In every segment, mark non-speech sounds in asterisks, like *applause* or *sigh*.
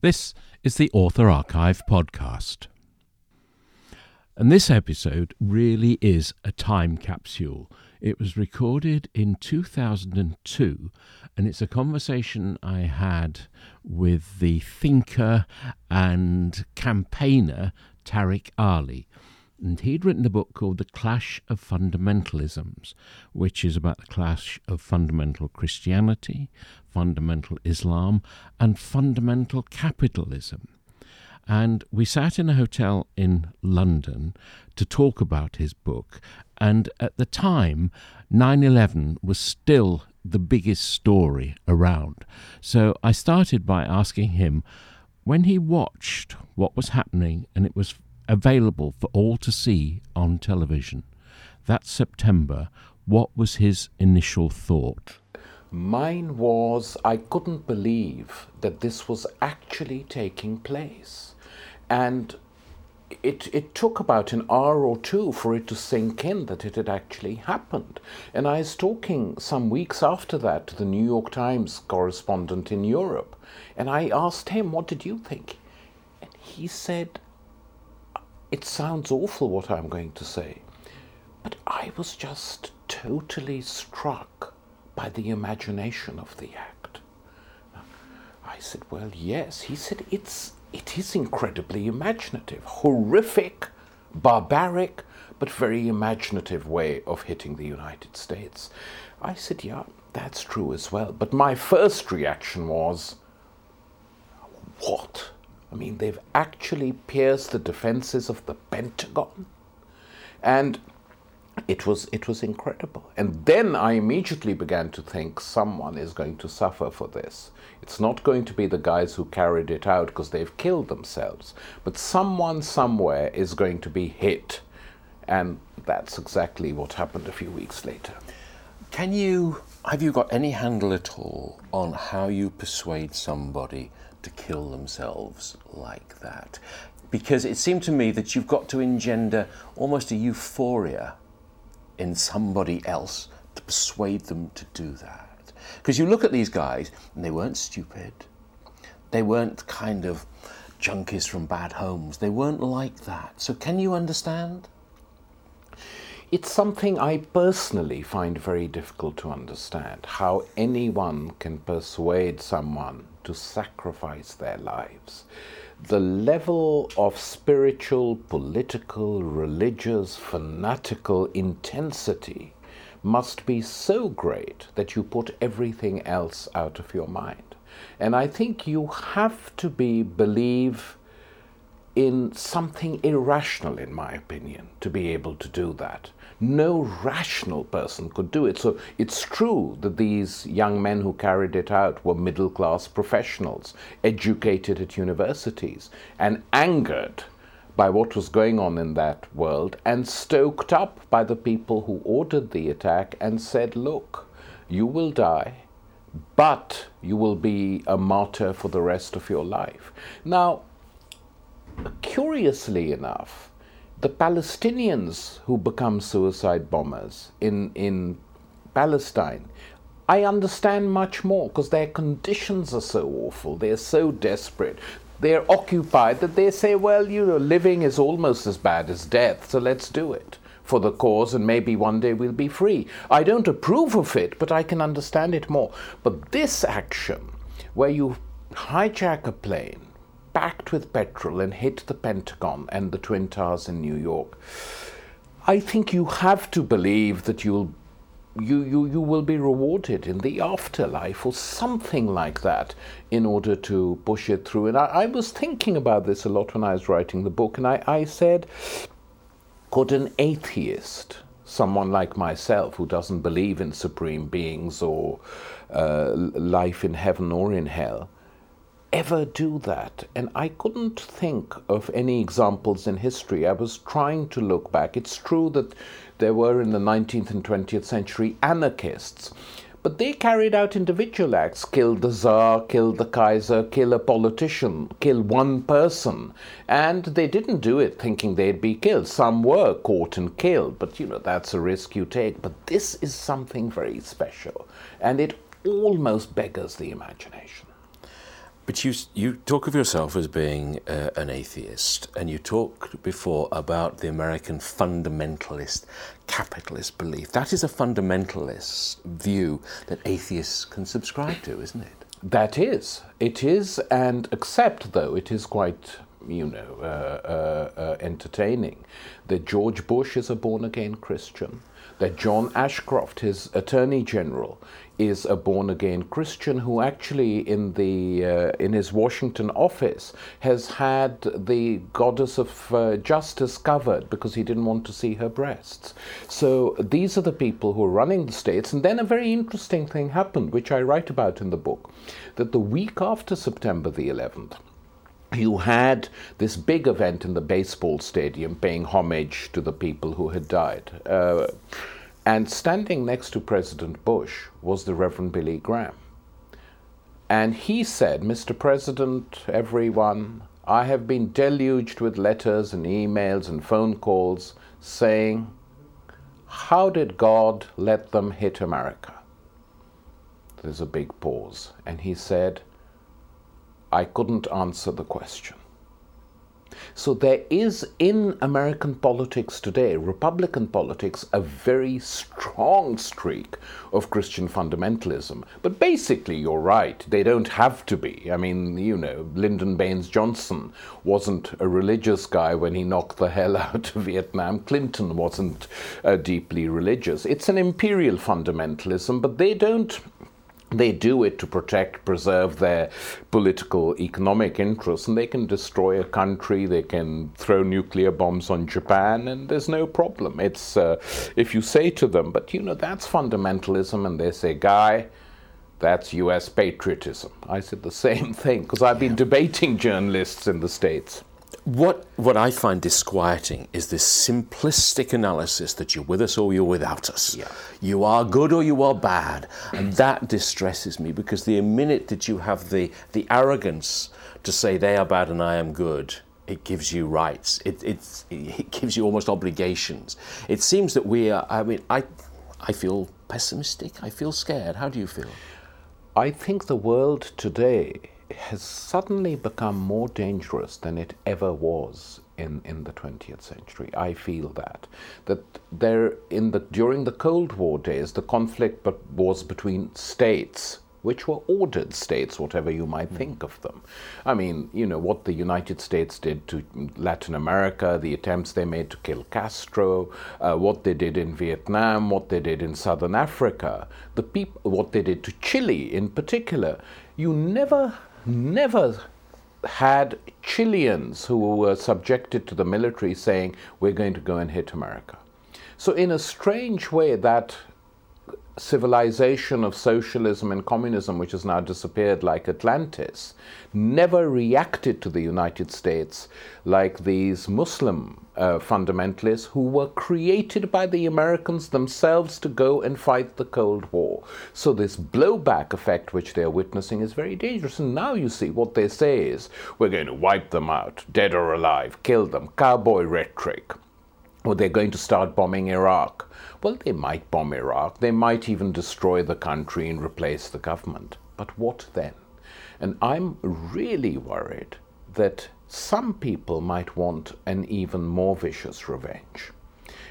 This is the Author Archive podcast. And this episode really is a time capsule. It was recorded in 2002, and it's a conversation I had with the thinker and campaigner Tariq Ali. And he'd written a book called The Clash of Fundamentalisms, which is about the clash of fundamental Christianity, fundamental Islam, and fundamental capitalism. And we sat in a hotel in London to talk about his book. And at the time, 9 11 was still the biggest story around. So I started by asking him when he watched what was happening and it was available for all to see on television that September, what was his initial thought? Mine was I couldn't believe that this was actually taking place. And it, it took about an hour or two for it to sink in that it had actually happened. And I was talking some weeks after that to the New York Times correspondent in Europe, and I asked him, What did you think? And he said, It sounds awful what I'm going to say, but I was just totally struck by the imagination of the act. I said, Well, yes. He said, It's it is incredibly imaginative, horrific, barbaric, but very imaginative way of hitting the United States. I said, yeah, that's true as well. But my first reaction was, what? I mean, they've actually pierced the defenses of the Pentagon. And it was it was incredible. And then I immediately began to think someone is going to suffer for this. It's not going to be the guys who carried it out because they've killed themselves, but someone somewhere is going to be hit. And that's exactly what happened a few weeks later. Can you have you got any handle at all on how you persuade somebody to kill themselves like that? Because it seemed to me that you've got to engender almost a euphoria in somebody else to persuade them to do that. Because you look at these guys, and they weren't stupid. They weren't kind of junkies from bad homes. They weren't like that. So, can you understand? It's something I personally find very difficult to understand how anyone can persuade someone to sacrifice their lives the level of spiritual, political, religious, fanatical intensity must be so great that you put everything else out of your mind. And I think you have to be believe in something irrational, in my opinion, to be able to do that. No rational person could do it. So it's true that these young men who carried it out were middle class professionals, educated at universities, and angered by what was going on in that world, and stoked up by the people who ordered the attack and said, Look, you will die but you will be a martyr for the rest of your life. Now, curiously enough, the Palestinians who become suicide bombers in, in Palestine, I understand much more because their conditions are so awful. They're so desperate. They're occupied that they say, well, you know, living is almost as bad as death, so let's do it for the cause and maybe one day we'll be free. I don't approve of it, but I can understand it more. But this action, where you hijack a plane, packed with petrol and hit the Pentagon and the Twin Towers in New York, I think you have to believe that you'll you, you, you will be rewarded in the afterlife or something like that in order to push it through. And I, I was thinking about this a lot when I was writing the book, and I, I said, could an atheist, someone like myself who doesn't believe in supreme beings or uh, life in heaven or in hell, ever do that? And I couldn't think of any examples in history. I was trying to look back. It's true that there were in the 19th and 20th century anarchists, but they carried out individual acts kill the Tsar, kill the Kaiser, kill a politician, kill one person. And they didn't do it thinking they'd be killed. Some were caught and killed, but you know, that's a risk you take. But this is something very special, and it almost beggars the imagination. But you, you talk of yourself as being uh, an atheist, and you talked before about the American fundamentalist capitalist belief. That is a fundamentalist view that atheists can subscribe to, isn't it? That is. It is, and except though, it is quite, you know, uh, uh, uh, entertaining. That George Bush is a born again Christian, that John Ashcroft, his Attorney General, is a born again Christian who actually in the uh, in his Washington office has had the goddess of uh, justice covered because he didn't want to see her breasts. So these are the people who are running the states. And then a very interesting thing happened which I write about in the book that the week after September the 11th you had this big event in the baseball stadium paying homage to the people who had died. Uh, and standing next to President Bush was the Reverend Billy Graham. And he said, Mr. President, everyone, I have been deluged with letters and emails and phone calls saying, How did God let them hit America? There's a big pause. And he said, I couldn't answer the question. So there is in American politics today, Republican politics, a very strong streak of Christian fundamentalism. But basically, you're right, they don't have to be. I mean, you know, Lyndon Baines Johnson wasn't a religious guy when he knocked the hell *laughs* out of Vietnam. Clinton wasn't uh, deeply religious. It's an imperial fundamentalism, but they don't they do it to protect, preserve their political, economic interests, and they can destroy a country. They can throw nuclear bombs on Japan, and there's no problem. It's uh, if you say to them, "But you know that's fundamentalism," and they say, "Guy." That's US patriotism. I said the same thing because I've been debating journalists in the States. What, what I find disquieting is this simplistic analysis that you're with us or you're without us. Yeah. You are good or you are bad. And that distresses me because the minute that you have the, the arrogance to say they are bad and I am good, it gives you rights. It, it, it gives you almost obligations. It seems that we are, I mean, I, I feel pessimistic. I feel scared. How do you feel? I think the world today has suddenly become more dangerous than it ever was in, in the 20th century. I feel that that there in the during the Cold War days, the conflict but was between states which were ordered states, whatever you might think of them. I mean, you know, what the United States did to Latin America, the attempts they made to kill Castro, uh, what they did in Vietnam, what they did in Southern Africa, the peop- what they did to Chile in particular. You never never had Chileans who were subjected to the military saying, We're going to go and hit America. So, in a strange way, that civilization of socialism and communism, which has now disappeared like Atlantis, never reacted to the United States like these Muslim uh, fundamentalists who were created by the Americans themselves to go and fight the Cold War. So, this blowback effect which they're witnessing is very dangerous. And now you see what they say is we're going to wipe them out, dead or alive, kill them, cowboy rhetoric. Or they're going to start bombing Iraq. Well, they might bomb Iraq. They might even destroy the country and replace the government. But what then? And I'm really worried that some people might want an even more vicious revenge.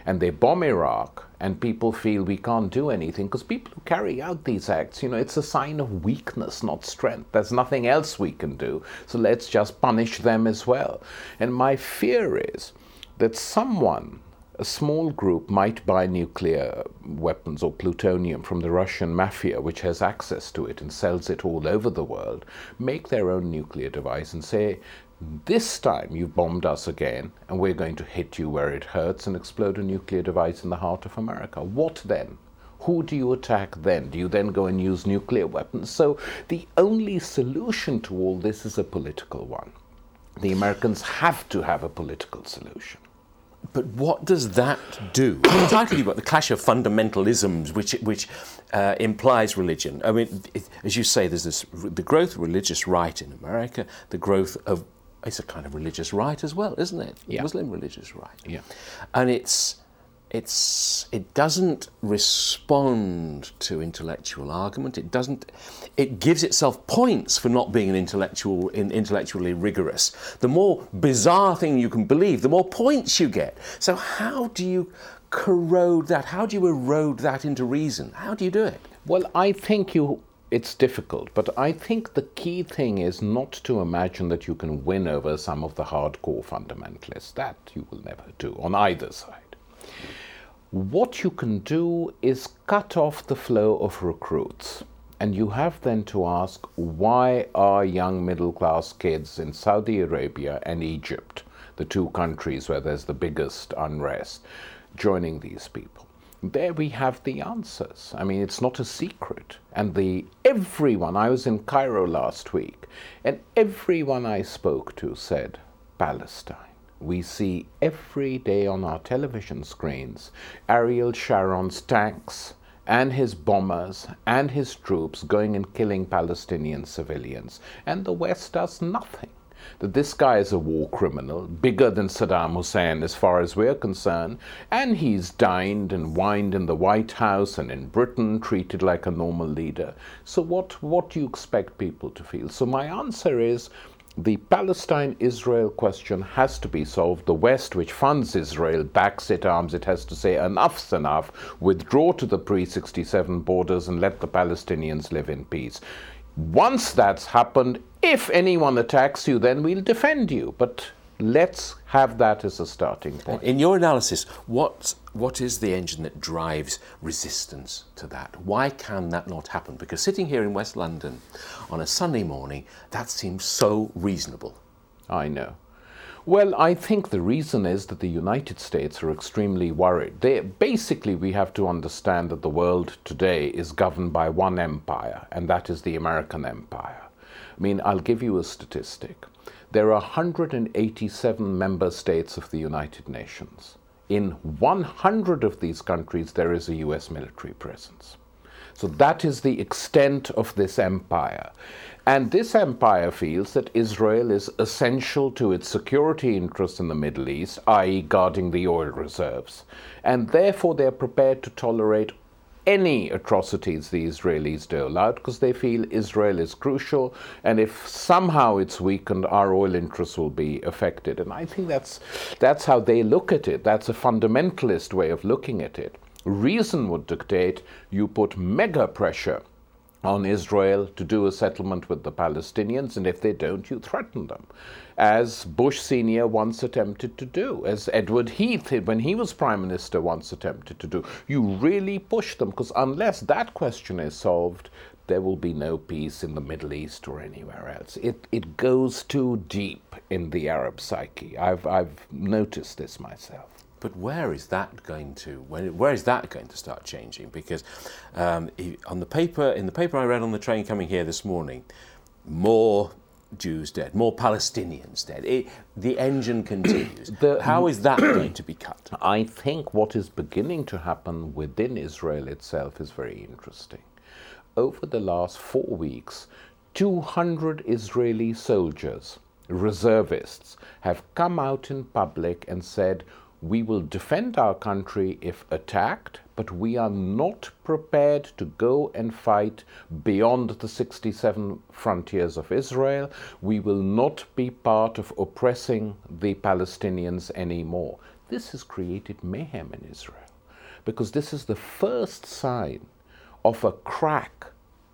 And they bomb Iraq, and people feel we can't do anything because people who carry out these acts, you know, it's a sign of weakness, not strength. There's nothing else we can do, so let's just punish them as well. And my fear is that someone a small group might buy nuclear weapons or plutonium from the Russian mafia, which has access to it and sells it all over the world, make their own nuclear device and say, this time you've bombed us again, and we're going to hit you where it hurts and explode a nuclear device in the heart of America. What then? Who do you attack then? Do you then go and use nuclear weapons? So the only solution to all this is a political one. The Americans have to have a political solution. But what does that do? I'm talking about the clash of fundamentalisms, which which uh, implies religion. I mean, it, as you say, there's this the growth of religious right in America, the growth of it's a kind of religious right as well, isn't it? Yeah. Muslim religious right. Yeah. And it's it's it doesn't respond to intellectual argument. It doesn't. It gives itself points for not being an intellectual, in, intellectually rigorous. The more bizarre thing you can believe, the more points you get. So how do you corrode that? How do you erode that into reason? How do you do it? Well, I think you it's difficult, but I think the key thing is not to imagine that you can win over some of the hardcore fundamentalists. That you will never do on either side. What you can do is cut off the flow of recruits. And you have then to ask why are young middle class kids in Saudi Arabia and Egypt, the two countries where there's the biggest unrest, joining these people? there we have the answers. I mean, it's not a secret. And the everyone, I was in Cairo last week, and everyone I spoke to said, Palestine. We see every day on our television screens Ariel Sharon's tanks and his bombers and his troops going and killing Palestinian civilians, and the West does nothing that this guy is a war criminal, bigger than Saddam Hussein as far as we're concerned, and he's dined and wined in the White House and in Britain, treated like a normal leader. So, what, what do you expect people to feel? So, my answer is the Palestine Israel question has to be solved. The West, which funds Israel, backs it arms. It has to say enough's enough, withdraw to the pre 67 borders, and let the Palestinians live in peace. Once that's happened, if anyone attacks you, then we'll defend you. But let's have that as a starting point. In your analysis, what what is the engine that drives resistance to that? Why can that not happen? Because sitting here in West London on a Sunday morning, that seems so reasonable. I know. Well, I think the reason is that the United States are extremely worried. They, basically, we have to understand that the world today is governed by one empire, and that is the American empire. I mean, I'll give you a statistic. There are 187 member states of the United Nations. In 100 of these countries, there is a US military presence. So that is the extent of this empire. And this empire feels that Israel is essential to its security interests in the Middle East, i.e., guarding the oil reserves. And therefore, they're prepared to tolerate any atrocities the Israelis dole out because they feel Israel is crucial, and if somehow it's weakened, our oil interests will be affected. And I think that's that's how they look at it. That's a fundamentalist way of looking at it. Reason would dictate you put mega pressure on Israel to do a settlement with the Palestinians, and if they don't, you threaten them. As Bush Sr. once attempted to do, as Edward Heath, when he was Prime Minister, once attempted to do. You really push them, because unless that question is solved, there will be no peace in the Middle East or anywhere else. It, it goes too deep in the Arab psyche. I've, I've noticed this myself. But where is that going to? Where is that going to start changing? Because um, on the paper, in the paper I read on the train coming here this morning, more Jews dead, more Palestinians dead. It, the engine *clears throat* continues. the, How is that *clears throat* going to be cut? I think what is beginning to happen within Israel itself is very interesting. Over the last four weeks, 200 Israeli soldiers, reservists, have come out in public and said, we will defend our country if attacked, but we are not prepared to go and fight beyond the 67 frontiers of Israel. We will not be part of oppressing the Palestinians anymore. This has created mayhem in Israel because this is the first sign of a crack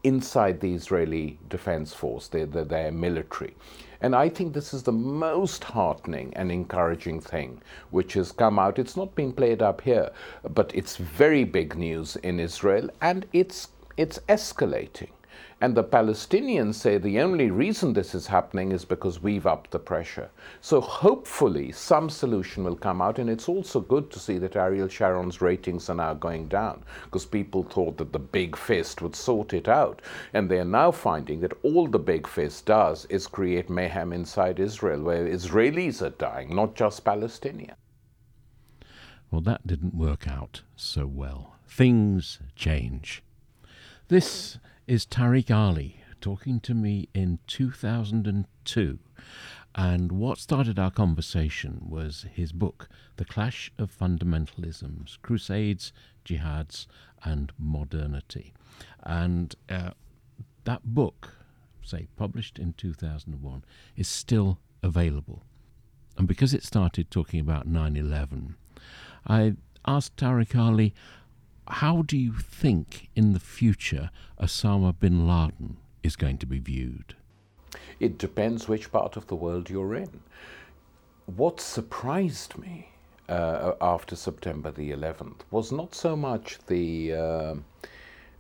inside the Israeli Defense Force, their, their, their military. And I think this is the most heartening and encouraging thing which has come out. It's not being played up here, but it's very big news in Israel and it's, it's escalating. And the Palestinians say the only reason this is happening is because we've upped the pressure. So hopefully some solution will come out. And it's also good to see that Ariel Sharon's ratings are now going down because people thought that the big fist would sort it out. And they're now finding that all the big fist does is create mayhem inside Israel, where Israelis are dying, not just Palestinians. Well, that didn't work out so well. Things change. This is Tariq Ali talking to me in 2002 And what started our conversation was his book, The Clash of Fundamentalisms Crusades, Jihads, and Modernity. And uh, that book, say, published in 2001, is still available. And because it started talking about 9 11, I asked Tariq Ali, how do you think in the future Osama bin Laden is going to be viewed? It depends which part of the world you're in. What surprised me uh, after September the 11th was not so much the uh,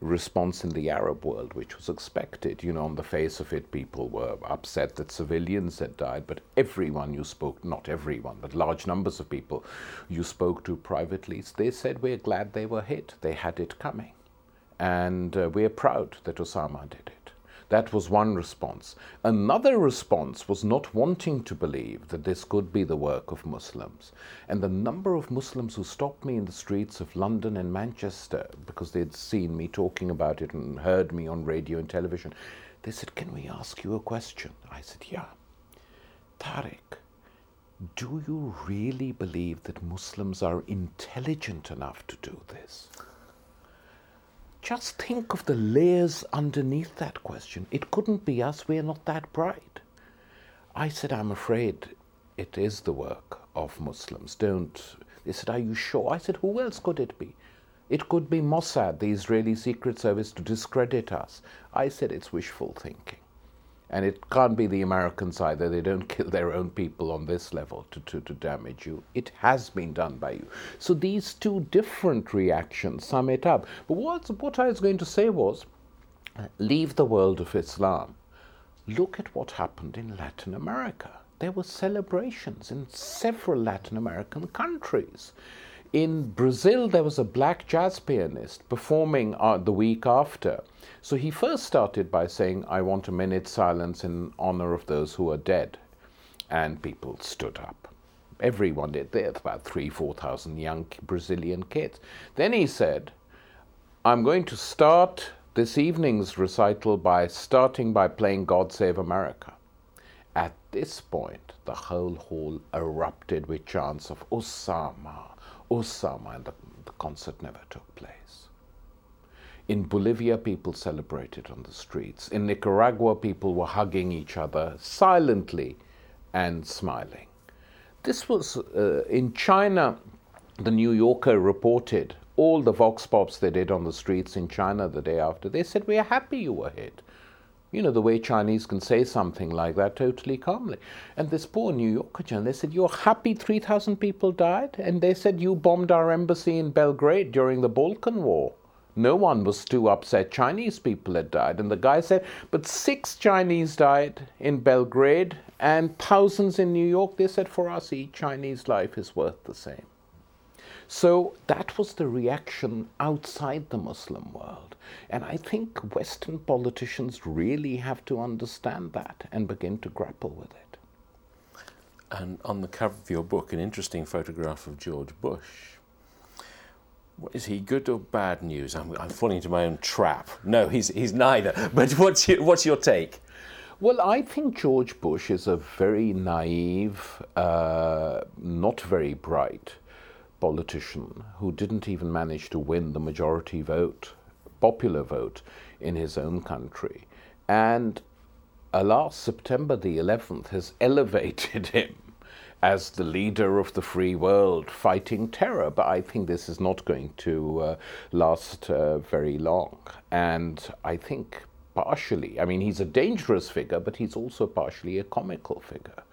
response in the Arab world, which was expected. You know, on the face of it, people were upset that civilians had died, but everyone you spoke, not everyone, but large numbers of people you spoke to privately, they said, We're glad they were hit. They had it coming. And uh, we're proud that Osama did it. That was one response. Another response was not wanting to believe that this could be the work of Muslims. And the number of Muslims who stopped me in the streets of London and Manchester because they'd seen me talking about it and heard me on radio and television, they said, Can we ask you a question? I said, Yeah. Tariq, do you really believe that Muslims are intelligent enough to do this? Just think of the layers underneath that question. It couldn't be us, we're not that bright. I said, I'm afraid it is the work of Muslims. Don't. They said, Are you sure? I said, Who else could it be? It could be Mossad, the Israeli Secret Service, to discredit us. I said, It's wishful thinking. And it can't be the Americans either. They don't kill their own people on this level to, to, to damage you. It has been done by you. So these two different reactions sum it up. But what, what I was going to say was uh, leave the world of Islam. Look at what happened in Latin America. There were celebrations in several Latin American countries in Brazil, there was a black jazz pianist performing uh, the week after. So he first started by saying, I want a minute's silence in honor of those who are dead. And people stood up. Everyone did. There's about three, 4,000 young Brazilian kids. Then he said, I'm going to start this evening's recital by starting by playing God Save America. At this point, the whole hall erupted with chants of Osama, Osama, and the, the concert never took place. In Bolivia, people celebrated on the streets. In Nicaragua, people were hugging each other silently and smiling. This was uh, in China, the New Yorker reported all the vox pops they did on the streets in China the day after. They said, We are happy you were hit you know, the way Chinese can say something like that totally calmly. And this poor New Yorker journalist they said, You're happy 3,000 people died? And they said, You bombed our embassy in Belgrade during the Balkan War. No one was too upset. Chinese people had died. And the guy said, But six Chinese died in Belgrade and thousands in New York. They said, For us, each Chinese life is worth the same. So that was the reaction outside the Muslim world. And I think Western politicians really have to understand that and begin to grapple with it. And on the cover of your book, an interesting photograph of George Bush. What, is he good or bad news? I'm, I'm falling into my own trap. No, he's, he's neither. *laughs* But what's your, what's your take? Well, I think George Bush is a very naive, uh, not very bright politician who didn't even manage to win the majority vote popular vote in his own country. And alas, September the 11th has *laughs* elevated him as the leader of the free world fighting terror. But I think this is not going to uh, last uh, very long. And I think partially, I mean, he's a dangerous figure, but he's also partially a comical figure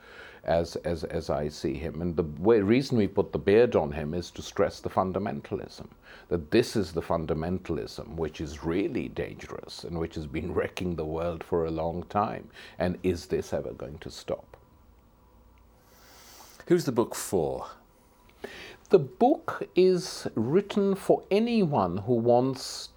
as, as, as I see him. And the way, reason we put the beard on him is to stress the fundamentalism, that this is the fundamentalism which is really dangerous and which has been wrecking the world for a long time. And is this ever going to stop? Who's the book for? The book is written for anyone who wants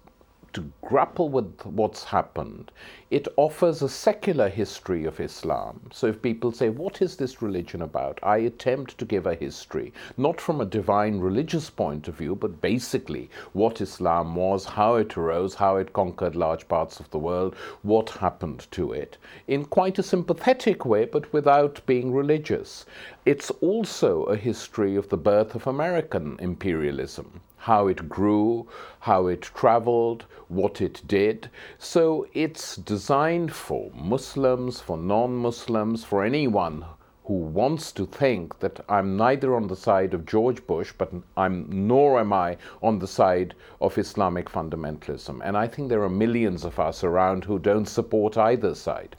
to grapple with what's happened, it offers a secular history of Islam. So if people say, What is this religion about? I attempt to give a history, not from a divine religious point of view, but basically what Islam was, how it arose, how it conquered large parts of the world, what happened to it, in quite a sympathetic way, but without being religious. It's also a history of the birth of American imperialism how it grew, how it traveled, what it did. So it's designed for Muslims, for non Muslims, for anyone who wants to think that I'm neither on the side of George Bush, but I'm nor am I on the side of Islamic fundamentalism. And I think there are millions of us around who don't support either side.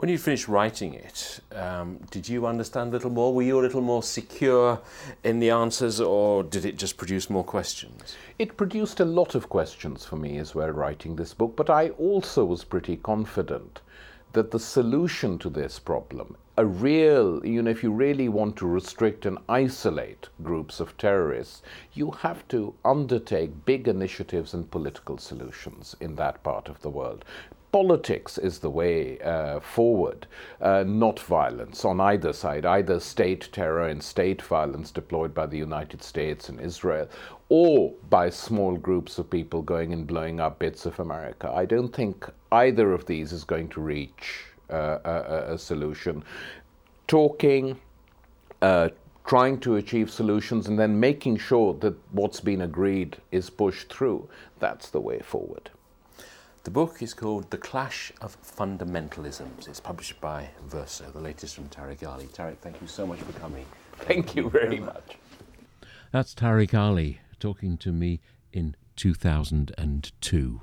When you finished writing it, um, did you understand a little more? Were you a little more secure in the answers, or did it just produce more questions? It produced a lot of questions for me as well writing this book, but I also was pretty confident that the solution to this problem, a real, you know, if you really want to restrict and isolate groups of terrorists, you have to undertake big initiatives and political solutions in that part of the world politics is the way uh, forward, uh, not violence on either side, either state terror and state violence deployed by the United States and Israel, or by small groups of people going and blowing up bits of America. I don't think either of these is going to reach uh, a, a, solution. Talking, uh, trying to achieve solutions, and then making sure that what's been agreed is pushed through, that's the way forward. The book is called The Clash of Fundamentalisms. It's published by Verso, the latest from Tariq Ali. Tariq, thank you so much for coming. Thank you very much. That's Tariq Ali talking to me in 2002.